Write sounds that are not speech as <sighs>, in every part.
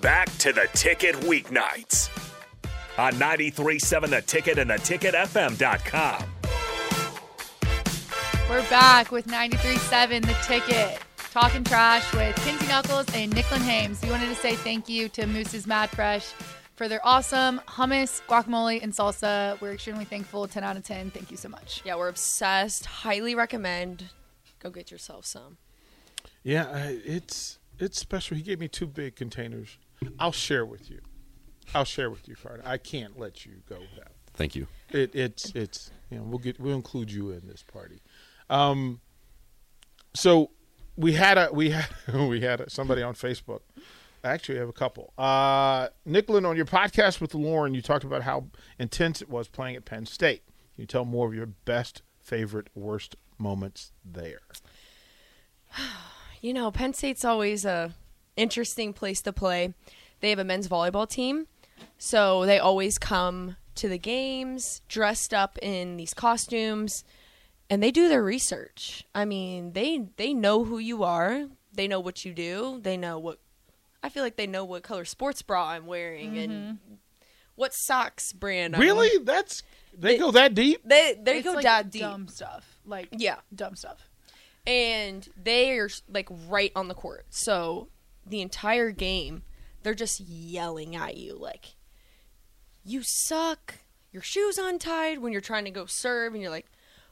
back to the ticket weeknights on 93.7 The Ticket and theticketfm.com. We're back with 93.7 The Ticket. Talking trash with Kenzie Knuckles and Nicklin Hames. We wanted to say thank you to Moose's Mad Fresh for their awesome hummus, guacamole, and salsa. We're extremely thankful. 10 out of 10. Thank you so much. Yeah, we're obsessed. Highly recommend. Go get yourself some. Yeah, it's it's special. He gave me two big containers. I'll share with you. I'll share with you, Friday. I can't let you go without. Thank you. It, it's it's you know we'll get we'll include you in this party. Um, so we had a we had <laughs> we had a, somebody on Facebook. Actually, I have a couple. Uh, Nicklin, on your podcast with Lauren, you talked about how intense it was playing at Penn State. Can you tell more of your best, favorite, worst moments there? <sighs> You know, Penn State's always a interesting place to play. They have a men's volleyball team, so they always come to the games dressed up in these costumes and they do their research. I mean, they they know who you are. They know what you do. They know what I feel like they know what color sports bra I'm wearing and mm-hmm. what socks brand I'm Really? That's they They- go that deep? They they It's go like that deep. dumb stuff. Like, Yeah. dumb stuff. and they are like right on the court. So the entire game, they're just yelling at you like, "You suck." Your shoes untied when you're trying to go serve, and you're like,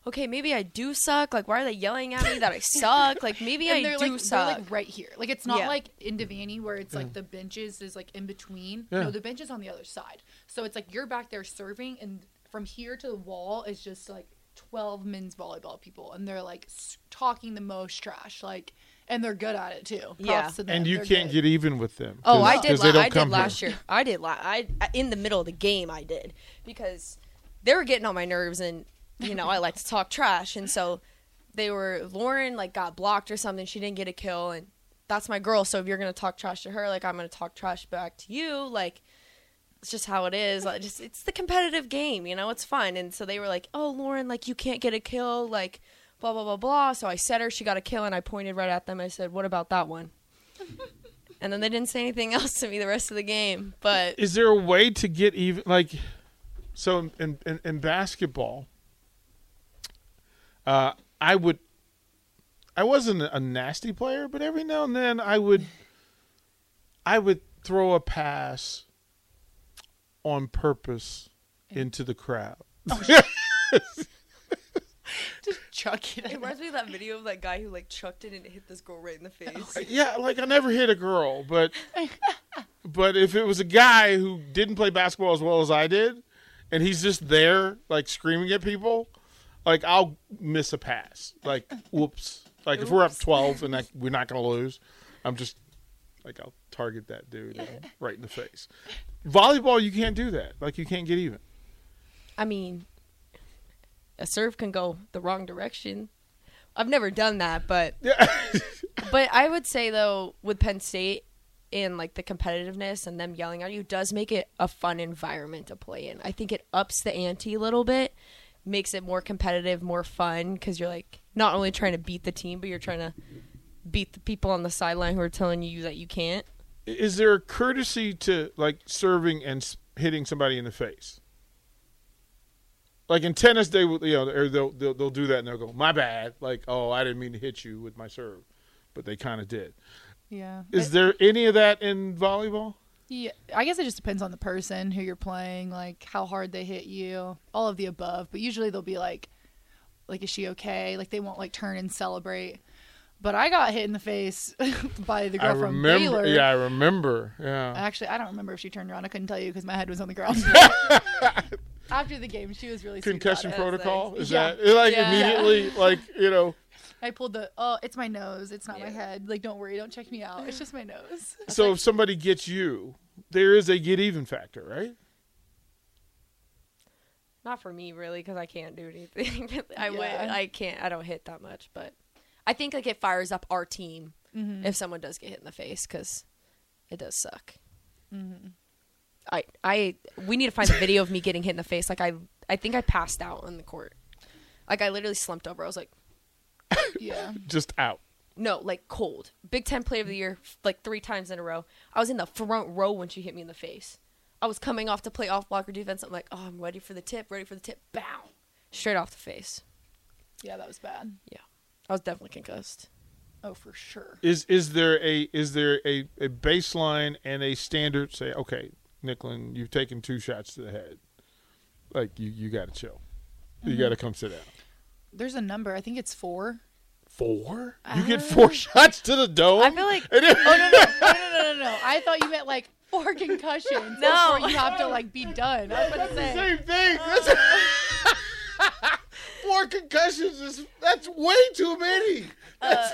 "Okay, maybe I do suck. Like, why are they yelling at me that I suck? Like, maybe <laughs> and I they're do like, suck." They're like right here. Like it's not Yeah. like in Devaney where it's like the benches is like in between. Yeah. No, the bench is on the other side. So it's like you're back there serving, and from here to the wall is just like twelve men's volleyball people, and they're like talking the most trash. Like, and they're good at it too. Props Yeah. to them. And you They're can't good. get even with them. Oh, I did. 'cause they La- I did come here. last year. I did. La- I I- in the middle of the game. I did because they were getting on my nerves, and you know I like to talk trash, and so they were. Lauren like got blocked or something. She didn't get a kill, and that's my girl. So if you're gonna talk trash to her, like I'm gonna talk trash back to you. Like it's just how it is. Like, just it's the competitive game. You know, it's fun. And so they were like, "Oh, Lauren, like you can't get a kill." Like blah blah blah blah. So I said her. She got a kill, and I pointed right at them. I said, "What about that one?" <laughs> and then they didn't say anything else to me the rest of the game. But Is there a way to get even like so in in, in basketball uh I would I wasn't a nasty player, but every now and then I would I would throw a pass on purpose into the crowd. <laughs> <laughs> just chuck it. it reminds me of that video of that guy who like chucked it and it hit this girl right in the <laughs> face. Yeah, like I never hit a girl, but <laughs> but if it was a guy who didn't play basketball as well as I did, and he's just there like screaming at people, like I'll miss a pass. Like whoops. Like if we're up twelve and I, we're not gonna lose, I'm just like I'll target that dude and <laughs> right in the face. Volleyball, you can't do that. Like you can't get even. I mean, a serve can go the wrong direction. I've never done that, but Yeah. <laughs> but I would say though with Penn State and like the competitiveness and them yelling at you does make it a fun environment to play in. I think it ups the ante a little bit, makes it more competitive, more fun because you're like not only trying to beat the team, but you're trying to beat the people on the sideline who are telling you that you can't. Is there a courtesy to like serving and hitting somebody in the face? Like in tennis, they will, you know, or they'll, they'll they'll do that and they'll go, "My bad," like, "Oh, I didn't mean to hit you with my serve," but they kind of did. Yeah. Is there any of that in volleyball? Yeah, I guess it just depends on the person who you're playing, like how hard they hit you, all of the above. But usually they'll be like, like, is she okay? Like they won't like turn and celebrate. But I got hit in the face <laughs> by the girl I from remember. Baylor. Yeah, I remember. Yeah. Actually, I don't remember if she turned around. I couldn't tell you because my head was on the ground. <laughs> After the game, she was really sweet about Concussion it. protocol nice. is Yeah. that like Yeah. immediately <laughs> like you know I pulled the oh, it's my nose. It's not my head. Like, don't worry, don't check me out. It's just my nose. <laughs> so if somebody gets you there is a get even factor right Not for me, really, because I can't do anything. <laughs> I would, Yeah. I can't. I don't hit that much, but I think like it fires up our team Mm-hmm. if someone does get hit in the face because it does suck. Mm-hmm. I, I, we need to find a video of me getting hit in the face. Like I, I think I passed out on the court. Like I literally slumped over. I was like, <laughs> Yeah. just out no, like cold. Big Ten Player of the Year, like three times in a row. I was in the front row when she hit me in the face. I was coming off to play off blocker defense. I'm like, oh, I'm ready for the tip, ready for the tip. Bow, straight off the face. Yeah, that was bad. Yeah, I was definitely concussed. Oh, for sure. Is is there a is there a, a baseline and a standard? Say, okay, Nicklin, you've taken two shots to the head. Like you, you got to chill. You mm-hmm. got to come sit down. There's a number. I think it's four. Four? You get four <laughs> shots to the dome. I feel like And it- Oh no no no no no no no! I thought you meant like four concussions. <laughs> No. before you have to like be done. I was about to say. same thing. Uh. That's <laughs> four concussions is that's way too many. Uh, that's-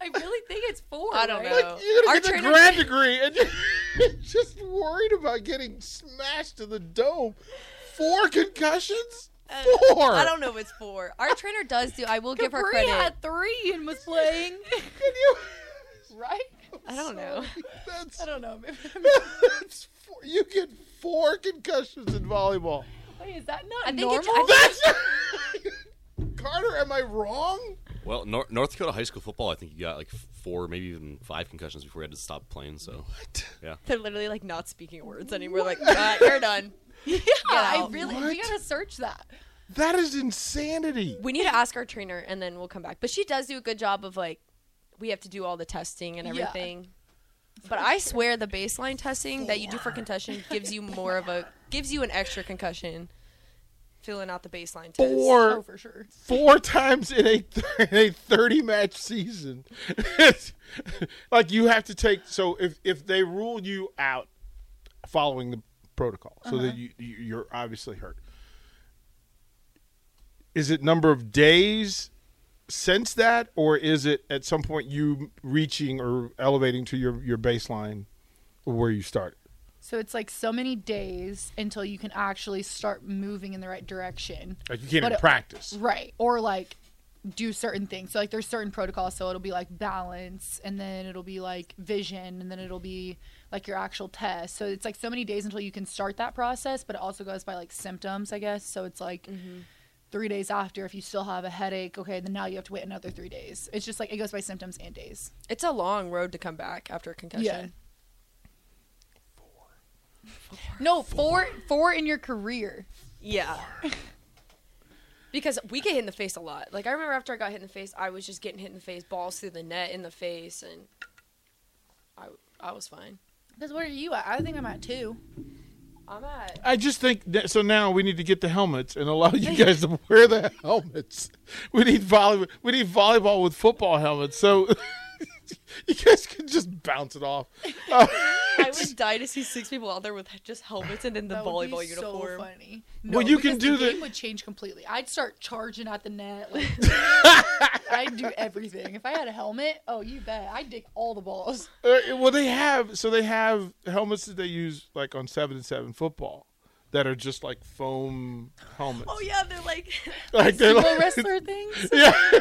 I really think it's four. I don't right? know. like you're gonna Our get the trainer- grad degree and you're <laughs> just worried about getting smashed to the dome. Four concussions? Uh, four. I don't know if it's four. Our trainer does do. I will give her Capri credit. had three and was playing. <laughs> Can you? right? I don't know. <laughs> That's, I don't know. that's four, you get four concussions in volleyball. Wait, is that not I think normal? it's. I think That's Carter. Am I wrong? Well, Nor- North Dakota high school football, I think you got like four, maybe even five concussions before you had to stop playing. So yeah, they're literally like not speaking words anymore. Like, uh, you're done. <laughs> yeah, I out. really. What? We gotta search that. That is insanity. We need to ask our trainer and then we'll come back. But she does do a good job of like, we have to do all the testing and Yeah. everything. But I swear the baseline testing that you do for concussion gives you more of a gives you an extra concussion. Filling out the baseline test. Four. Oh, for sure. four times in a in a thirty match season. It's- <laughs> like you have to take. So if if they rule you out following the protocol, so that uh-huh. you you- you're obviously hurt. Is it number of days since that, or is it at some point you reaching or elevating to your your baseline where you started? So it's like so many days until you can actually start moving in the right direction. Like you can't But even it- practice. Right. Or like do certain things. So like there's certain protocols. So it'll be like balance and then it'll be like vision and then it'll be like your actual test. So it's like so many days until you can start that process, but it also goes by like symptoms, I guess. So it's like mm-hmm. three days after if you still have a headache, okay, then now you have to wait another three days. It's just like it goes by symptoms and days. It's a long road to come back after a concussion. No, four four in your career. Yeah. because we get hit in the face a lot. Like I remember after I got hit in the face, I was just getting hit in the face, balls through the net in the face, and I I was fine. Because where are you at? I think I'm at two. I'm at. I just think that, so. Now we need to get the helmets and allow you guys to <laughs> wear the helmets. We need volleyball. We need volleyball with football helmets, so <laughs> you guys can just bounce it off. Uh, I would die to see six people out there with just helmets and in the That would volleyball be uniform. So funny. Well, you can do the the- game would change completely. I'd start charging at the net. Like, <laughs> I'd do everything. If I had a helmet, oh, you bet. I'd dig all the balls. uh, well, they have so they have helmets that they use like on seven and seven football that are just like foam helmets. Oh yeah, they're like. like they're like, wrestler things. <laughs> Yeah. <laughs>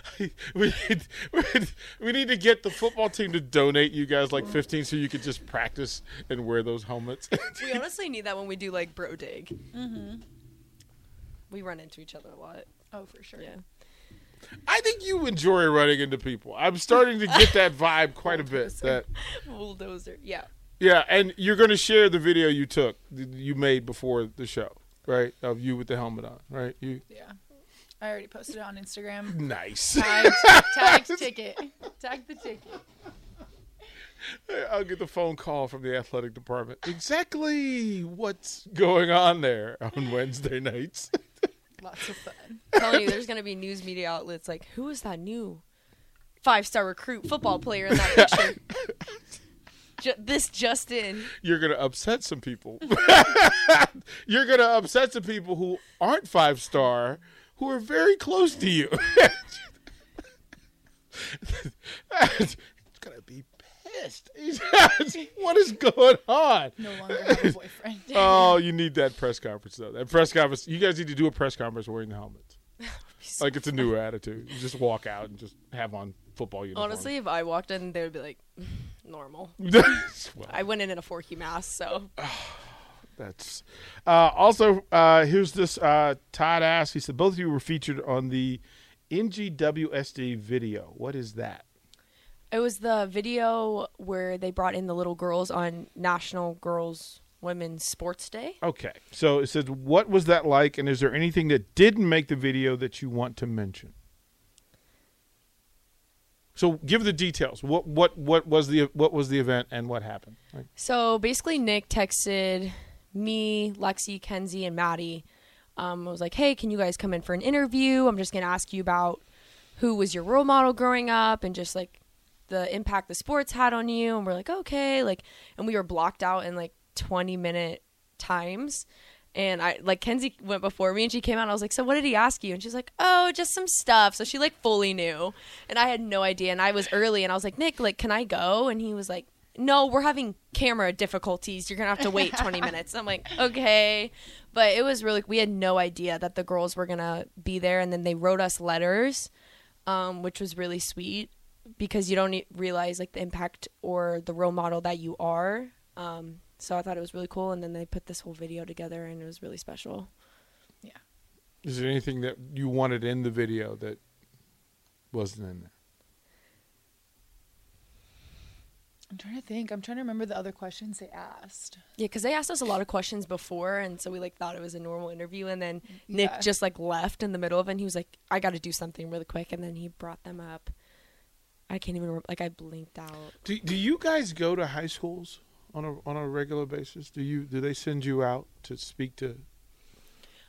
<laughs> <laughs> we need we need to get the football team to donate you guys like 15 so you could just practice and wear those helmets. <laughs> we honestly need that when we do like bro dig. Mm-hmm. We run into each other a lot. Oh, for sure. Yeah. I think you enjoy running into people. I'm starting to get that vibe quite a bit. That Bulldozer. Yeah. yeah, and you're going to share the video you took you made before the show, right? Of you with the helmet on, right? You Yeah. I already posted it on Instagram. nice. Tagged, <laughs> tagged ticket. Tag the ticket. I'll get the phone call from the athletic department. Exactly what's going on there on Wednesday nights. <laughs> Lots of fun. telling you, there's gonna be news media outlets like, who is that new five star recruit football player in that <laughs> picture? Ju- this just in. You're going to upset some people. You're going to upset some people who aren't five star, who are very close to you. He's going to be pissed. what is going on? No longer have a boyfriend. <laughs> Oh, you need that press conference though. That press conference. You guys need to do a press conference wearing the helmets. <laughs> Like it's a new attitude. You just walk out and just have on football uniform. Honestly, if I walked in, they would be like, mm, normal. <laughs> well, I went in in a forky mask, so <sighs> <sighs> <sighs> that's uh, also uh, here's this uh, Todd asked. He said both of you were featured on the NGWSD video. What is that? It was the video where they brought in the little girls on National Girls Women's Sports Day. Okay. So it says, what was that like? And is there anything that didn't make the video that you want to mention? So give the details. What what what was the what was the event and what happened? Like, So basically, Nick texted me, Lexi, Kenzie, and Maddie. Um, I was like, "Hey, can you guys come in for an interview? I'm just gonna ask you about who was your role model growing up and just like the impact the sports had on you." And we're like, "Okay," like, and we were blocked out in like 20 minute times. And I like Kenzie went before me and she came out and I was like, So what did he ask you? And she's like, Oh, just some stuff. So she like fully knew. And I had no idea. And I was early and I was like, Nick, like, can I go? And he was like, No, we're having camera difficulties. You're gonna have to wait <laughs> 20 minutes. I'm like, Okay. But it was really we had no idea that the girls were gonna be there and then they wrote us letters, um, which was really sweet because you don't e- realize like the impact or the role model that you are. Um, so I thought it was really cool, and then they put this whole video together, and it was really special. Yeah. Is there anything that you wanted in the video that wasn't in there? I'm trying to think. I'm trying to remember the other questions they asked. Yeah, because they asked us a lot of questions before, and so we like thought it was a normal interview, and then Nick Yeah. just like left in the middle of it, and he was like, "I got to do something really quick," and then he brought them up. I can't even remember. Like I blinked out. Do do you guys go to high schools on a on a regular basis? Do you do they send you out to speak to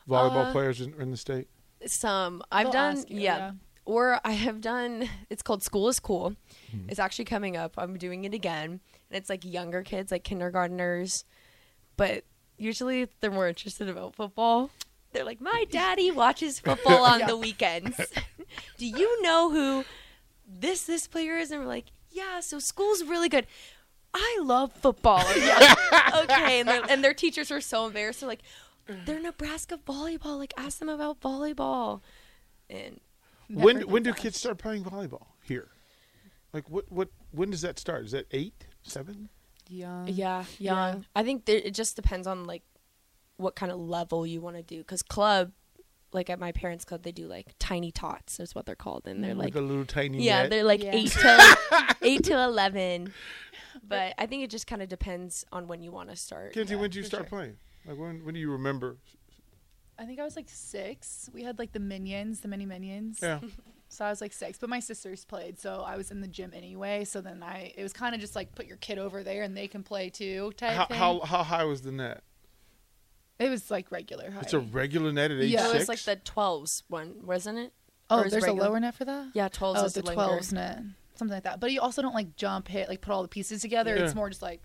volleyball Uh, players in, in the state? Some I've They'll done, ask you, yeah. yeah. Or I have done. It's called School is Cool. Hmm. It's actually coming up. I'm doing it again, and it's like younger kids, like kindergartners, but usually they're more interested about football. They're like, my daddy watches football <laughs> on the weekends. <laughs> Do you know who this this player is? And we're like, yeah. So school's really good. I love football. <laughs> Okay, and, and their teachers are so embarrassed. They're like, they're Nebraska volleyball. Like, ask them about volleyball. And when Never when do kids start playing volleyball here? Like what what when does that start? Is that eight, seven? Young. Yeah, Yeah. young. I think there, it just depends on like what kind of level you want to do. Because club, like at my parents' club, they do like tiny tots. Is what they're called, and they're mm, like, Like a little tiny yeah, net? they're like Yeah. eight to <laughs> eight to eleven. But I think it just kind of depends on when you want to start. Kenzie, Yeah, when did you start sure. playing? Like when when do you remember? I think I was like six. We had like the minions, the mini minions. Yeah. <laughs> So I was like six, but my sisters played, so I was in the gym anyway. So then I, it was kind of just like put your kid over there and they can play too type how, thing. how how high was the net? it was like regular height. It's a regular net at age Yeah. It was like the twelves one, wasn't it? oh, or is there's regular- a lower net for that. Yeah, twelves oh, is the the twelves net, something like that. But you also don't like jump, hit, like put all the pieces together. Yeah. It's more just like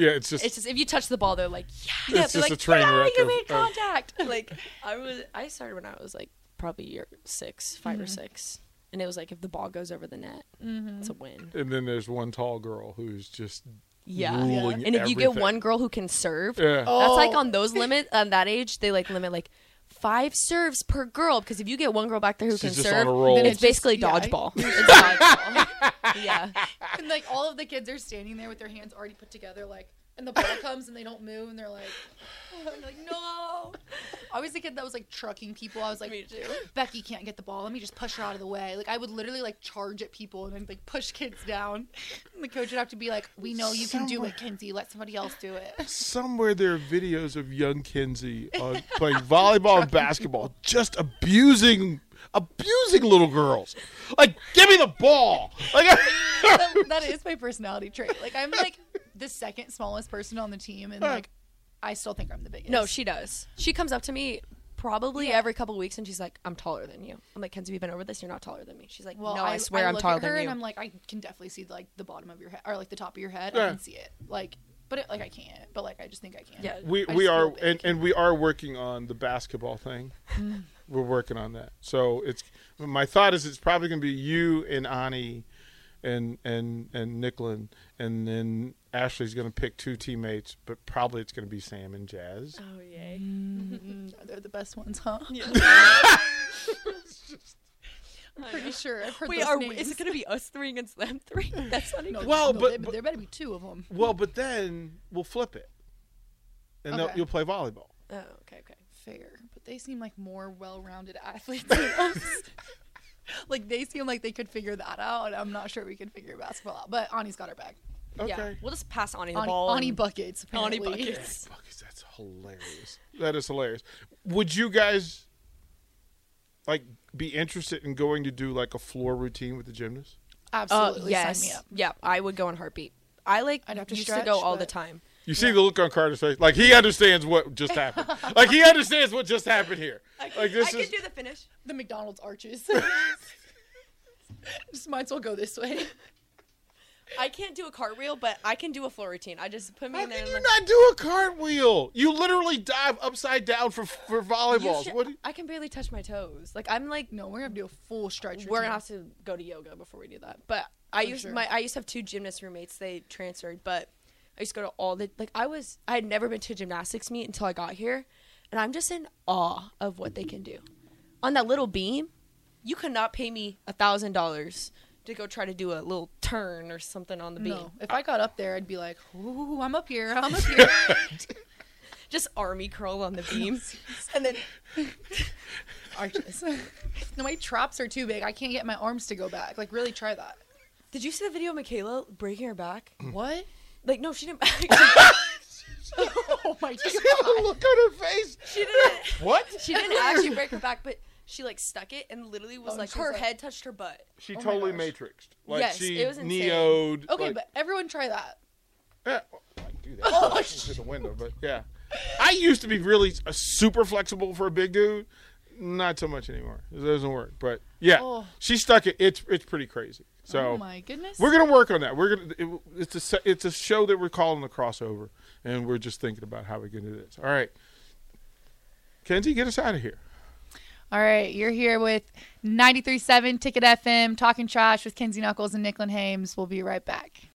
yeah, it's just It's just if you touch the ball, they're like, yeah, It's yeah. just They're a like, train yeah, wreck you of- made of- contact. <laughs> like I was, I started when I was like probably year six, 5 Mm-hmm. or six, and it was like if the ball goes over the net, Mm-hmm. it's a win. and then there's one tall girl who's just Yeah. ruling And if you get one girl who can serve, yeah. that's like Oh. on those limit on that age, they like limit like five serves per girl because if you get one girl back there who She's can just serve, a roll. then Then it's it's just- basically yeah. dodgeball. It's dodgeball. <laughs> yeah. and like all of the kids are standing there with their hands already put together, like, and the ball comes and they don't move, and they're like, <sighs> I'm like, no. I was the kid that was like trucking people. I was like, Me too. Becky can't get the ball. Let me just push her out of the way. Like I would literally like charge at people and then like push kids down. And the coach would have to be like, "We know you can do it, Kenzie. Let somebody else do it." Somewhere there are videos of young Kenzie on uh, <laughs> playing volleyball and basketball, just abusing abusing little girls. Like, give me the ball. Like, <laughs> that, that is my personality trait. Like I'm like the second smallest person on the team, and like I still think I'm the biggest. No, she does. She comes up to me probably Yeah. every couple weeks and she's like, "I'm taller than you." I'm like, "Kenzie, we've been over this. You're not taller than me." She's like, Well, "No, I, swear I'm look taller at her than and you." I'm like, I can definitely see like the bottom of your head or like the top of your head. Yeah. I can see it. Like, but it, like I can't. But like I just think I can. Yeah. we I we are and, and we are working on the basketball thing. Mm. We're working on that. So it's my thought is it's probably going to be you and Ani and and and Nicklin and then Ashley's going to pick two teammates, but probably it's going to be Sam and Jazz. oh yay. Mm, <laughs> they're the best ones, huh? <laughs> <laughs> I'm pretty sure. I've heard Wait, those are names. is it gonna be us three against them three? That's not even. No, Well, no, but- there- but- there better be two of them. Well, but then we'll flip it, and Okay. you'll play volleyball. Oh, okay, okay. Fair, but they seem like more well-rounded athletes than us. Like they seem like they could figure that out, and I'm not sure we can figure basketball out. But Ani's got her back. Okay. Yeah, we'll just pass Ani the Ani, ball. Ani and- buckets. Ani apparently. buckets. Buckets, that's hilarious. That is hilarious. Would you guys like be interested in going to do like a floor routine with the gymnast? Uh, Absolutely. yes. Sign me up. Yeah, I would go in a heartbeat. I like I'd have to used stretch, to go all the but- time. You see the look on Carter's face, like he understands what just happened. <laughs> like he understands what just happened here. Like this I is can do the finish. The McDonald's arches. <laughs> <laughs> Just might as well go this way. I can't do a cartwheel, but I can do a floor routine. I just put me How in there. can and you like, not do a cartwheel? You literally dive upside down for for you volleyballs. should- What? you- I can barely touch my toes. Like I'm like No, we're gonna do a full stretch. we're gonna have to go to yoga before we do that. But I used sure. my I used to have two gymnast roommates. They transferred, but I used to go to all the like I was I had never been to a gymnastics meet until I got here, and I'm just in awe of what they can do. On that little beam, you could not pay me a thousand dollars to go try to do a little turn or something on the beam. No, if I got up there, I'd be like, "Ooh, I'm up here. I'm up here." <laughs> Just army curl on the beam, <laughs> and then <laughs> arches. no, my traps are too big. I can't get my arms to go back. Like, really try that. did you see the video of Michaela breaking her back? What? Like no, she didn't. <laughs> <laughs> Oh my See the god. look on her face. she didn't. <laughs> What? She didn't actually break her back, but she like stuck it and literally was Oh, like she was her like- head touched her butt. She Oh totally matrixed. Like Yes, she it was insane. neoed. Okay, like- but everyone try that. Yeah, well, I can do that. Oh, through the window, but yeah. I used to be really uh, super flexible for a big dude. Not so much anymore. It doesn't work. But yeah, Oh. she stuck it. It's it's pretty crazy. So oh my goodness. we're gonna work on that. We're gonna. It, it's a it's a show that we're calling the crossover, and we're just thinking about how we're gonna do this. All right, Kenzie, get us out of here. All right, you're here with 93.7 Ticket FM, talking trash with Kenzie Knuckles and Nicklin Hames. We'll be right back.